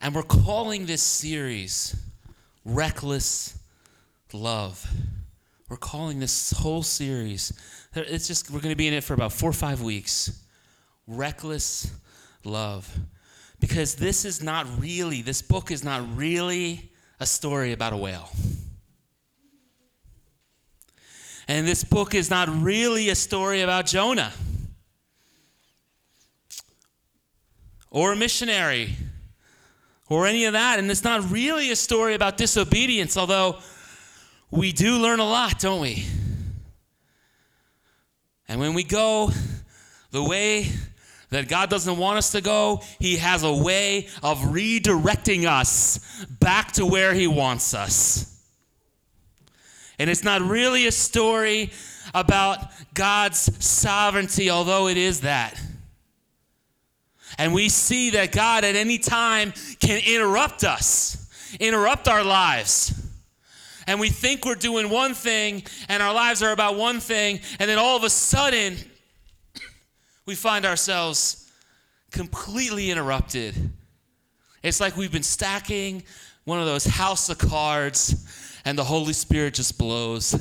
And we're calling this series Reckless Love. We're calling this whole series, it's just, we're going to be in it for about four or five weeks. Reckless Love. Because this is not really, this book is not really a story about a whale. And this book is not really a story about Jonah or a missionary or any of that. And it's not really a story about disobedience, although we do learn a lot, don't we? And when we go the way that God doesn't want us to go, He has a way of redirecting us back to where He wants us. And it's not really a story about God's sovereignty, although it is that. And we see that God at any time can interrupt us, interrupt our lives. And we think we're doing one thing and our lives are about one thing, and then all of a sudden, we find ourselves completely interrupted. It's like we've been stacking one of those house of cards, and the Holy Spirit just blows.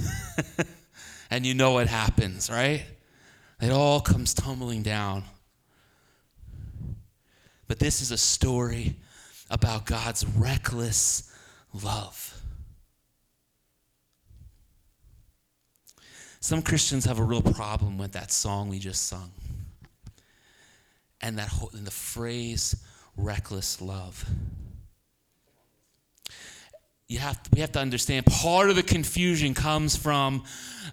and you know what happens, right? It all comes tumbling down. But this is a story about God's reckless love. Some Christians have a real problem with that song we just sung. And that whole, and the phrase reckless love you have to, we have to understand part of the confusion comes from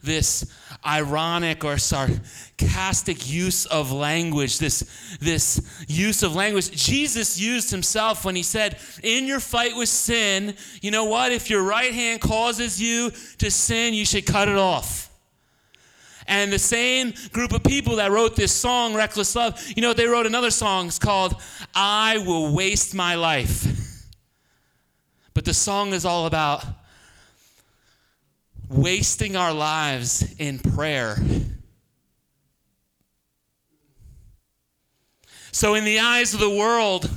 this ironic or sarcastic use of language this this use of language. Jesus used himself when he said in your fight with sin you know what? If your right hand causes you to sin you should cut it off. And the same group of people that wrote this song reckless love you know they wrote another song. It's called i will waste my life but the song is all about wasting our lives in prayer. So, in the eyes of the world,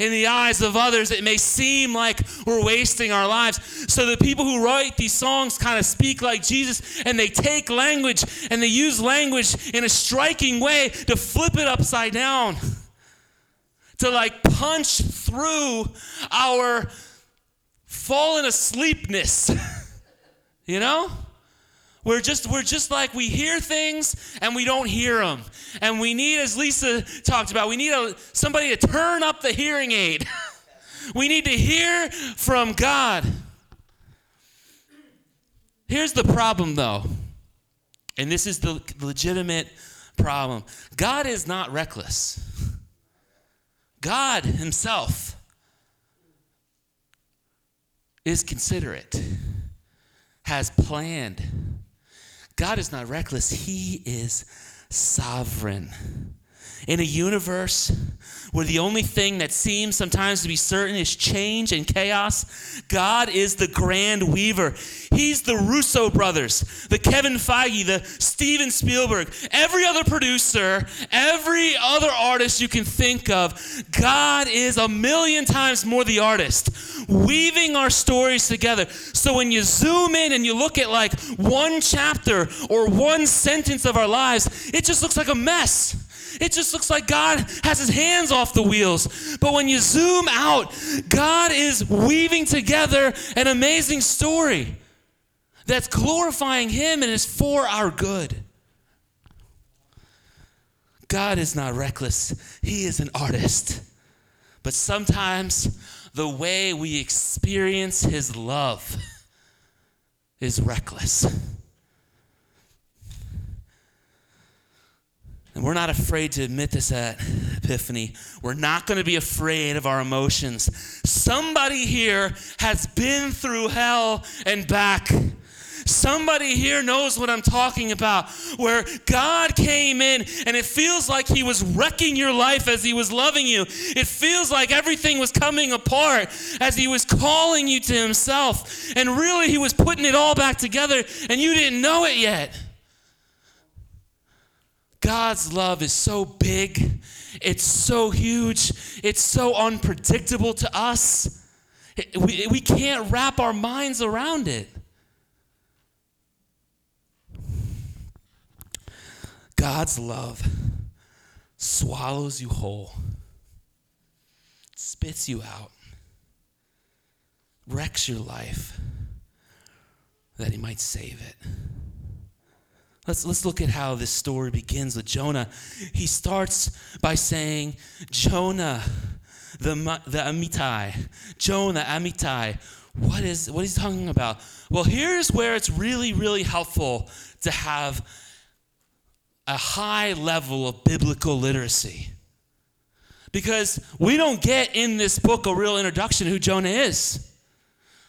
in the eyes of others, it may seem like we're wasting our lives. So, the people who write these songs kind of speak like Jesus and they take language and they use language in a striking way to flip it upside down, to like punch through our fallen asleepness. you know? We're just we're just like we hear things and we don't hear them. And we need as Lisa talked about, we need a, somebody to turn up the hearing aid. we need to hear from God. Here's the problem though. And this is the legitimate problem. God is not reckless. God himself is considerate, has planned. God is not reckless, He is sovereign. In a universe where the only thing that seems sometimes to be certain is change and chaos, God is the grand weaver. He's the Russo brothers, the Kevin Feige, the Steven Spielberg, every other producer, every other artist you can think of. God is a million times more the artist, weaving our stories together. So when you zoom in and you look at like one chapter or one sentence of our lives, it just looks like a mess. It just looks like God has his hands off the wheels. But when you zoom out, God is weaving together an amazing story that's glorifying him and is for our good. God is not reckless, he is an artist. But sometimes the way we experience his love is reckless. And we're not afraid to admit this at Epiphany. We're not going to be afraid of our emotions. Somebody here has been through hell and back. Somebody here knows what I'm talking about, where God came in and it feels like He was wrecking your life as He was loving you. It feels like everything was coming apart as He was calling you to Himself. And really, He was putting it all back together and you didn't know it yet. God's love is so big, it's so huge, it's so unpredictable to us. We, we can't wrap our minds around it. God's love swallows you whole, spits you out, wrecks your life that he might save it. Let's, let's look at how this story begins with Jonah. He starts by saying, Jonah, the, the Amittai. Jonah, Amittai. What is, what is he talking about? Well, here's where it's really, really helpful to have a high level of biblical literacy. Because we don't get in this book a real introduction who Jonah is.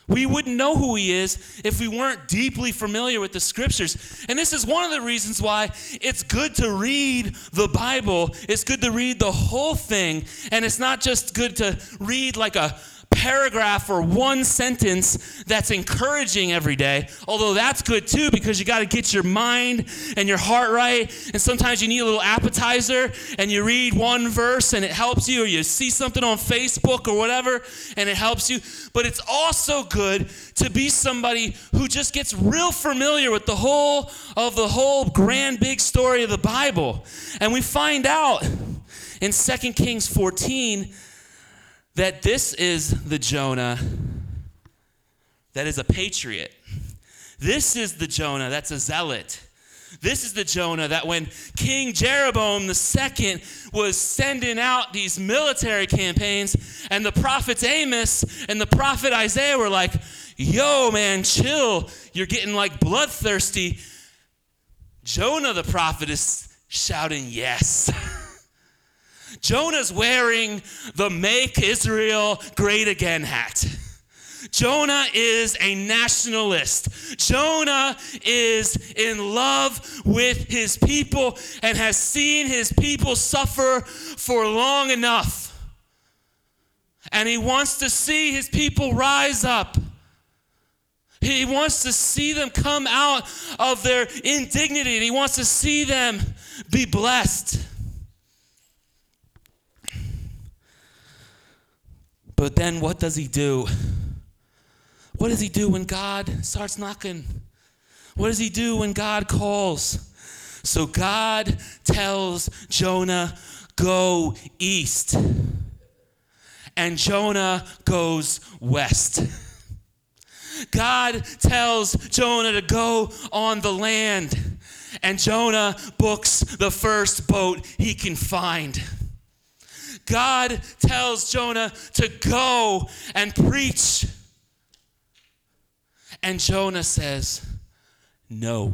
We wouldn't know who he is if we weren't deeply familiar with the scriptures. And this is one of the reasons why it's good to read the Bible. It's good to read the whole thing. And it's not just good to read like a paragraph or one sentence that's encouraging every day. Although that's good too because you got to get your mind and your heart right. And sometimes you need a little appetizer and you read one verse and it helps you, or you see something on Facebook or whatever and it helps you. But it's also good to be somebody who just gets real familiar with the whole of the whole grand big story of the Bible. And we find out in 2 Kings 14 that this is the Jonah that is a patriot. This is the Jonah that's a zealot. This is the Jonah that when King Jeroboam II was sending out these military campaigns, and the prophets Amos and the prophet Isaiah were like, Yo, man, chill. You're getting like bloodthirsty. Jonah the prophet is shouting, Yes. Jonah's wearing the Make Israel Great Again hat. Jonah is a nationalist. Jonah is in love with his people and has seen his people suffer for long enough. And he wants to see his people rise up. He wants to see them come out of their indignity and he wants to see them be blessed. But then what does he do? What does he do when God starts knocking? What does he do when God calls? So God tells Jonah, Go east. And Jonah goes west. God tells Jonah to go on the land. And Jonah books the first boat he can find. God tells Jonah to go and preach. And Jonah says, No.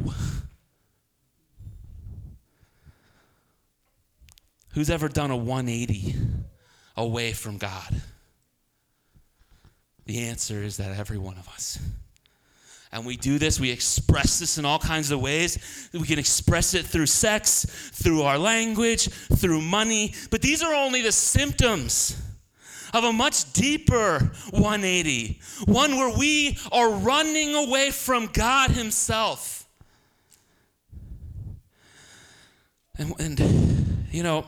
Who's ever done a 180 away from God? The answer is that every one of us. And we do this, we express this in all kinds of ways. We can express it through sex, through our language, through money. But these are only the symptoms of a much deeper 180, one where we are running away from God Himself. And, and you know,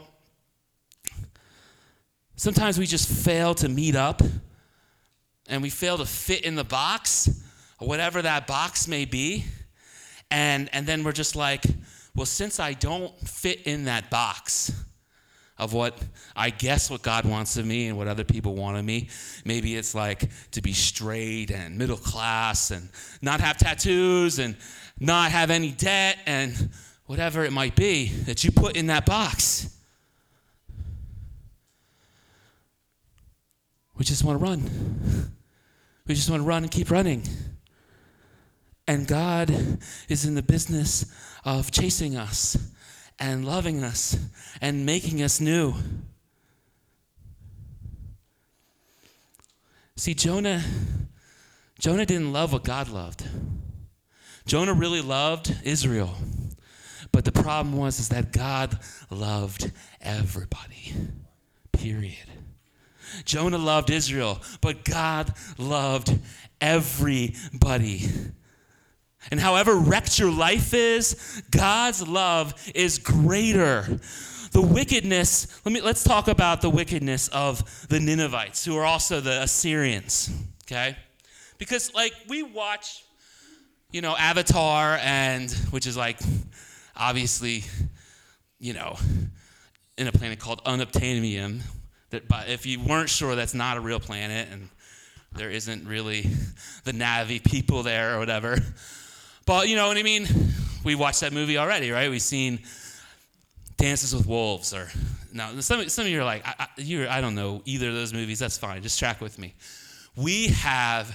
sometimes we just fail to meet up and we fail to fit in the box whatever that box may be. And, and then we're just like, well, since I don't fit in that box of what I guess what God wants of me and what other people want of me, maybe it's like to be straight and middle class and not have tattoos and not have any debt and whatever it might be that you put in that box. We just want to run. We just want to run and keep running. And God is in the business of chasing us and loving us and making us new. See, Jonah, Jonah didn't love what God loved. Jonah really loved Israel. But the problem was is that God loved everybody. Period. Jonah loved Israel, but God loved everybody. And however wrecked your life is, God's love is greater. The wickedness, let me let's talk about the wickedness of the Ninevites, who are also the Assyrians. Okay? Because like we watch, you know, Avatar and which is like obviously, you know, in a planet called Unobtainium. That but if you weren't sure that's not a real planet and there isn't really the Na'vi people there or whatever. But you know what I mean? We watched that movie already, right? We've seen Dances with Wolves, or now some, some of you are like, I, I, you're, I don't know either of those movies. That's fine. Just track with me. We have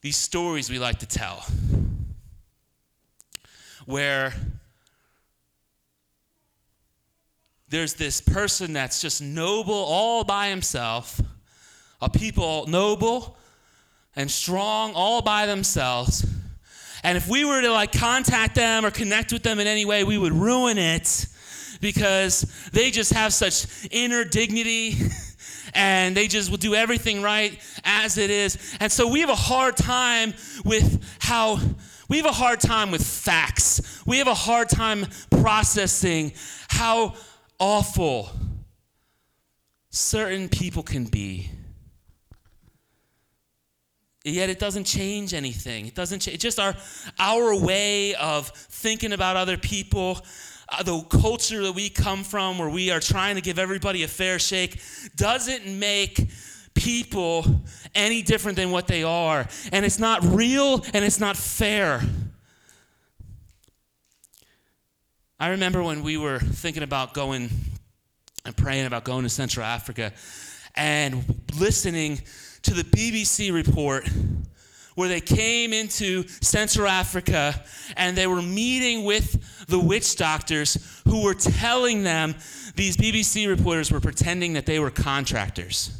these stories we like to tell where there's this person that's just noble all by himself, a people noble and strong all by themselves and if we were to like contact them or connect with them in any way, we would ruin it because they just have such inner dignity and they just will do everything right as it is. And so we have a hard time with how we have a hard time with facts. We have a hard time processing how awful certain people can be yet it doesn't change anything. It doesn't change just our our way of thinking about other people uh, the culture that we come from where we are trying to give everybody a fair shake doesn't make people any different than what they are. And it's not real and it's not fair. I remember when we were thinking about going and praying about going to central africa and listening to the BBC report where they came into Central Africa and they were meeting with the witch doctors who were telling them these BBC reporters were pretending that they were contractors.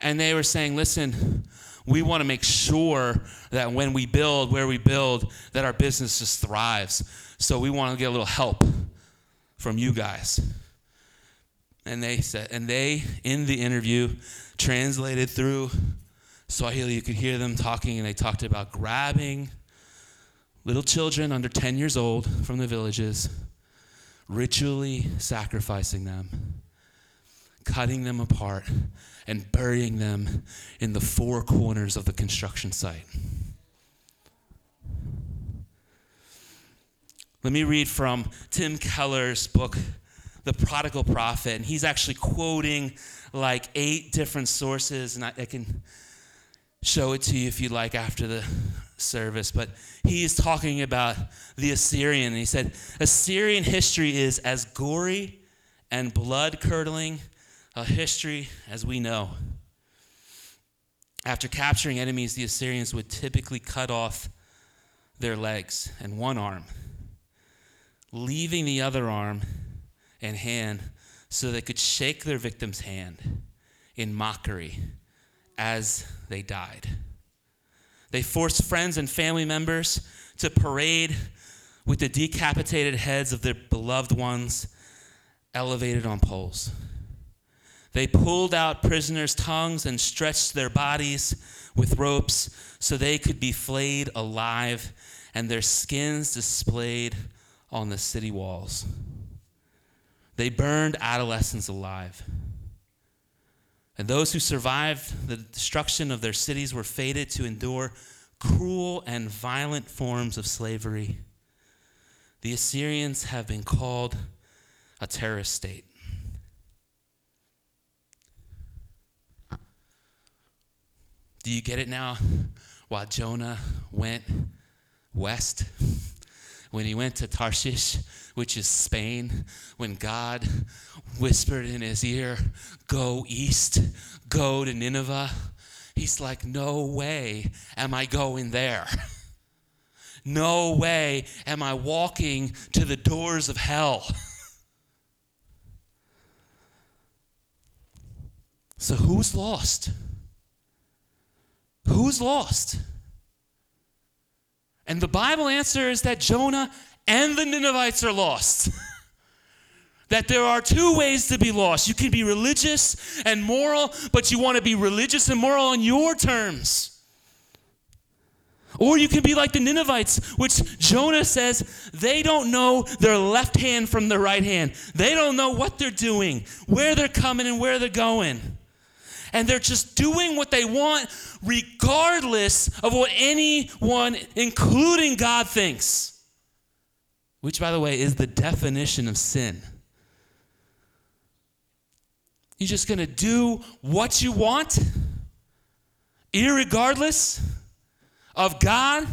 And they were saying, listen, we want to make sure that when we build, where we build, that our business just thrives. So we want to get a little help from you guys. And they said, and they, in the interview, translated through Swahili, you could hear them talking, and they talked about grabbing little children under 10 years old from the villages, ritually sacrificing them, cutting them apart, and burying them in the four corners of the construction site. Let me read from Tim Keller's book, the prodigal prophet, and he's actually quoting like eight different sources, and I, I can show it to you if you'd like after the service. But he is talking about the Assyrian, and he said, Assyrian history is as gory and blood curdling a history as we know. After capturing enemies, the Assyrians would typically cut off their legs and one arm, leaving the other arm and hand so they could shake their victim's hand in mockery as they died. They forced friends and family members to parade with the decapitated heads of their beloved ones elevated on poles. They pulled out prisoners' tongues and stretched their bodies with ropes so they could be flayed alive and their skins displayed on the city walls. They burned adolescents alive. And those who survived the destruction of their cities were fated to endure cruel and violent forms of slavery. The Assyrians have been called a terrorist state. Do you get it now? While Jonah went west, when he went to Tarshish, which is Spain, when God whispered in his ear, Go east, go to Nineveh, he's like, No way am I going there. No way am I walking to the doors of hell. So, who's lost? Who's lost? And the Bible answer is that Jonah and the Ninevites are lost. that there are two ways to be lost. You can be religious and moral, but you want to be religious and moral on your terms. Or you can be like the Ninevites, which Jonah says they don't know their left hand from their right hand. They don't know what they're doing, where they're coming, and where they're going. And they're just doing what they want, regardless of what anyone, including God, thinks. Which, by the way, is the definition of sin. You're just going to do what you want, irregardless of God.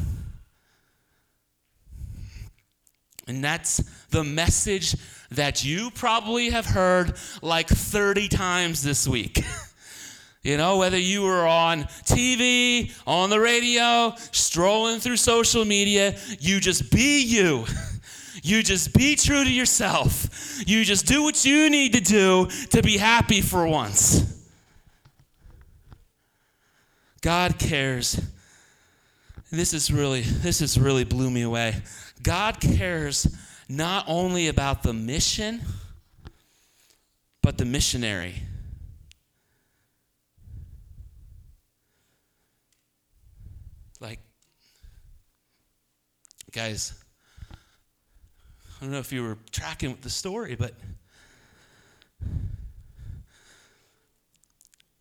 And that's the message that you probably have heard like 30 times this week. you know, whether you were on TV, on the radio, strolling through social media, you just be you. You just be true to yourself. You just do what you need to do to be happy for once. God cares this is really this has really blew me away. God cares not only about the mission, but the missionary. Like, guys, I don't know if you were tracking with the story, but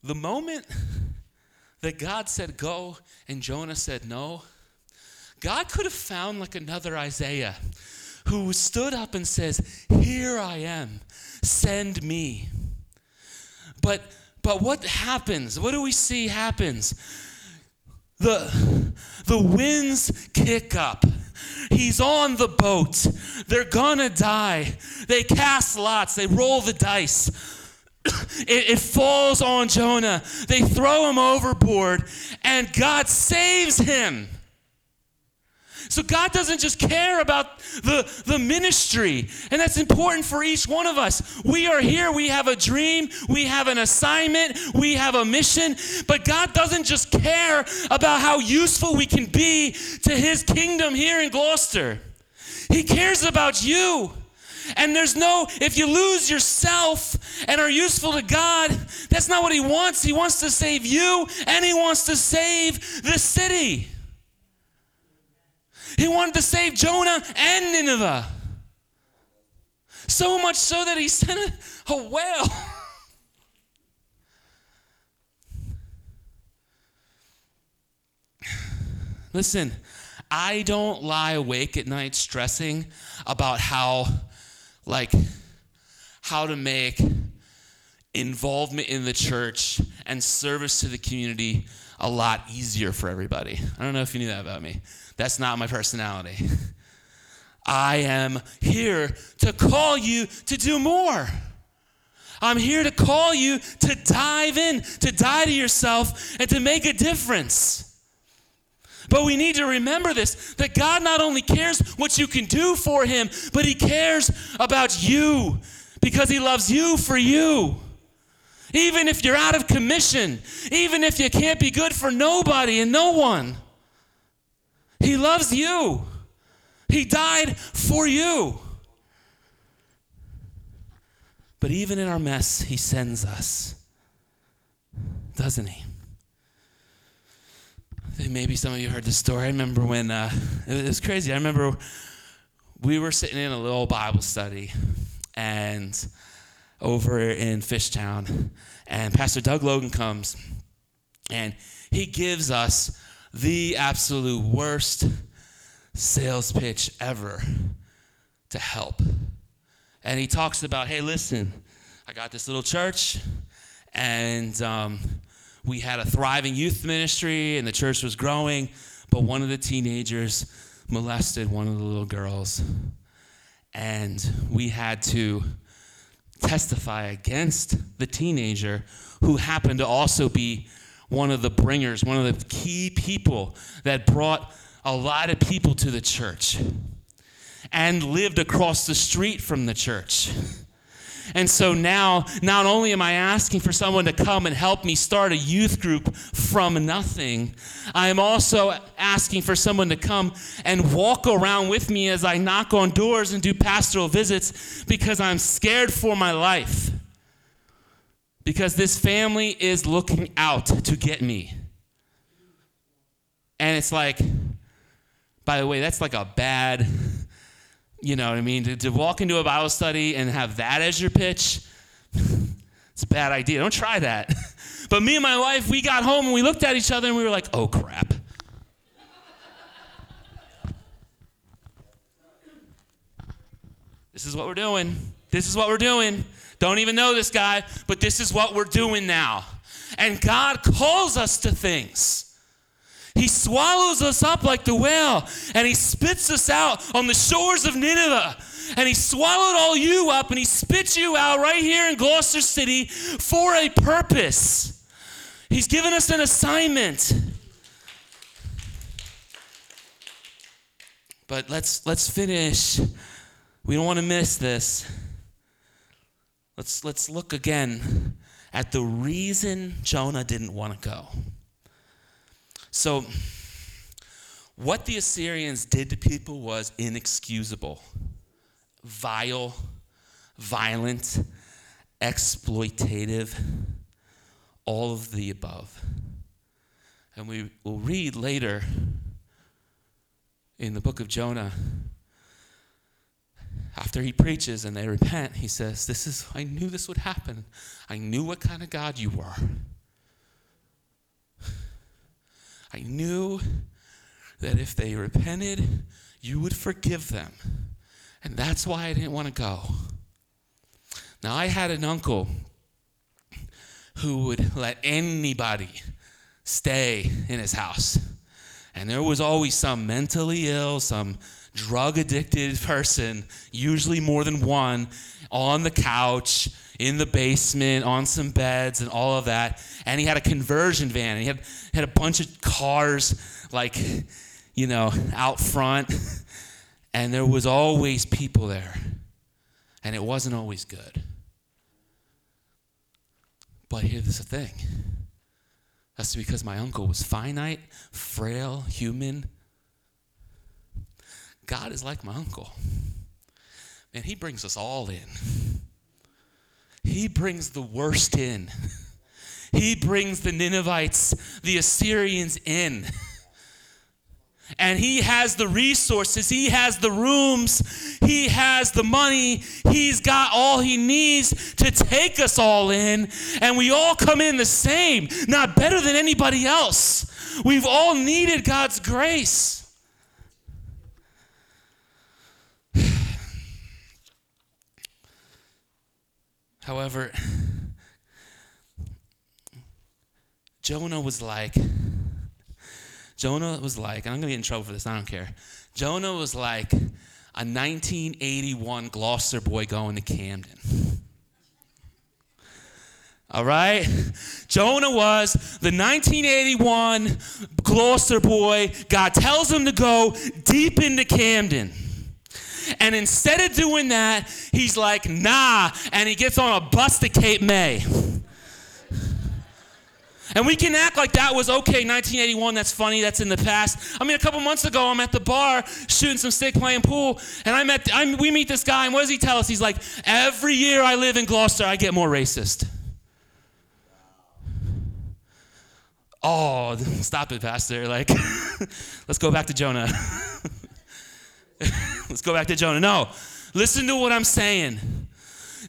the moment that God said go and Jonah said no, God could have found like another Isaiah who stood up and says, Here I am, send me. But but what happens? What do we see happens? The, the winds kick up. He's on the boat. They're gonna die. They cast lots, they roll the dice it, it falls on Jonah. They throw him overboard, and God saves him. So God doesn't just care about the, the ministry, and that's important for each one of us. We are here, we have a dream, we have an assignment, we have a mission, but God doesn't just care about how useful we can be to his kingdom here in Gloucester. He cares about you. And there's no, if you lose yourself and are useful to God, that's not what He wants. He wants to save you and He wants to save the city. He wanted to save Jonah and Nineveh. So much so that He sent a, a whale. Listen, I don't lie awake at night stressing about how like how to make involvement in the church and service to the community a lot easier for everybody. I don't know if you knew that about me. That's not my personality. I am here to call you to do more. I'm here to call you to dive in, to die to yourself, and to make a difference. But we need to remember this that God not only cares what you can do for Him, but He cares about you because He loves you for you. Even if you're out of commission, even if you can't be good for nobody and no one, He loves you. He died for you. But even in our mess, He sends us, doesn't He? maybe some of you heard the story. I remember when uh, it was crazy. I remember we were sitting in a little Bible study, and over in Fishtown, and Pastor Doug Logan comes, and he gives us the absolute worst sales pitch ever to help. And he talks about, hey, listen, I got this little church, and um, we had a thriving youth ministry and the church was growing, but one of the teenagers molested one of the little girls. And we had to testify against the teenager who happened to also be one of the bringers, one of the key people that brought a lot of people to the church and lived across the street from the church. And so now, not only am I asking for someone to come and help me start a youth group from nothing, I am also asking for someone to come and walk around with me as I knock on doors and do pastoral visits because I'm scared for my life. Because this family is looking out to get me. And it's like, By the way, that's like a bad, you know what I mean? To, to walk into a Bible study and have that as your pitch, it's a bad idea. Don't try that. But me and my wife, we got home and we looked at each other and we were like, oh crap. This is what we're doing. This is what we're doing. Don't even know this guy, but this is what we're doing now. And God calls us to things. He swallows us up like the whale and he spits us out on the shores of Nineveh. And he swallowed all you up and he spits you out right here in Gloucester City for a purpose. He's given us an assignment. But let's let's finish. We don't want to miss this. Let's let's look again at the reason Jonah didn't want to go. So, what the Assyrians did to people was inexcusable, vile, violent, exploitative, all of the above. And we will read later in the book of Jonah after he preaches and they repent, he says, This is, I knew this would happen. I knew what kind of God you were. I knew that if they repented, you would forgive them. And that's why I didn't want to go. Now, I had an uncle who would let anybody stay in his house. And there was always some mentally ill, some drug addicted person, usually more than one, on the couch, in the basement, on some beds, and all of that. And he had a conversion van, and he had, had a bunch of cars, like, you know, out front. And there was always people there. And it wasn't always good. But here's the thing that's because my uncle was finite, frail, human, God is like my uncle. And he brings us all in. He brings the worst in. He brings the Ninevites, the Assyrians in. And he has the resources, he has the rooms, he has the money, he's got all he needs to take us all in. And we all come in the same, not better than anybody else. We've all needed God's grace. However, Jonah was like, Jonah was like, and I'm going to get in trouble for this, I don't care. Jonah was like a 1981 Gloucester boy going to Camden. All right? Jonah was the 1981 Gloucester boy. God tells him to go deep into Camden. And instead of doing that, he's like, nah, and he gets on a bus to Cape May. And we can act like that was okay, 1981, that's funny, that's in the past. I mean, a couple months ago, I'm at the bar shooting some stick, playing pool, and I met, I'm, we meet this guy, and what does he tell us? He's like, every year I live in Gloucester, I get more racist. Oh, stop it, Pastor. Like, let's go back to Jonah. Let's go back to Jonah. No, listen to what I'm saying.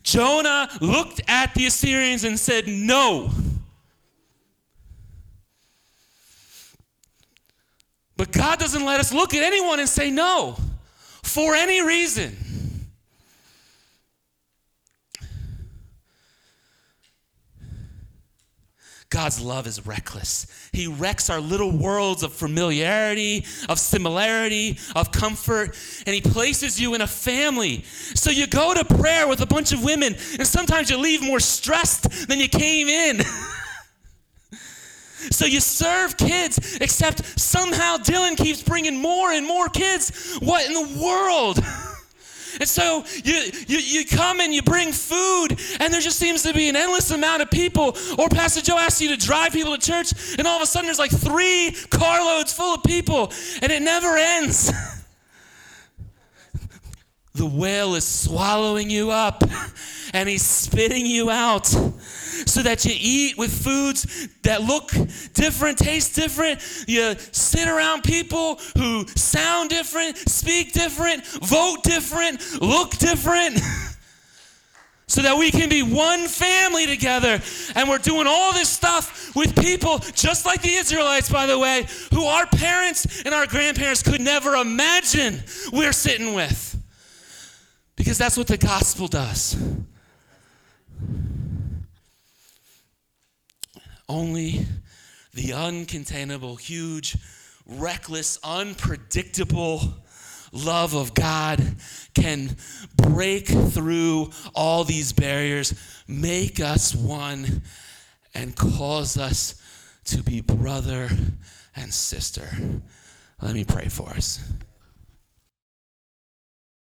Jonah looked at the Assyrians and said, No. But God doesn't let us look at anyone and say no for any reason. God's love is reckless. He wrecks our little worlds of familiarity, of similarity, of comfort, and He places you in a family. So you go to prayer with a bunch of women, and sometimes you leave more stressed than you came in. so you serve kids, except somehow Dylan keeps bringing more and more kids. What in the world? And so you, you, you come and you bring food, and there just seems to be an endless amount of people. Or Pastor Joe asks you to drive people to church, and all of a sudden there's like three carloads full of people, and it never ends. the whale is swallowing you up, and he's spitting you out. So that you eat with foods that look different, taste different. You sit around people who sound different, speak different, vote different, look different. so that we can be one family together. And we're doing all this stuff with people, just like the Israelites, by the way, who our parents and our grandparents could never imagine we're sitting with. Because that's what the gospel does. Only the uncontainable, huge, reckless, unpredictable love of God can break through all these barriers, make us one, and cause us to be brother and sister. Let me pray for us.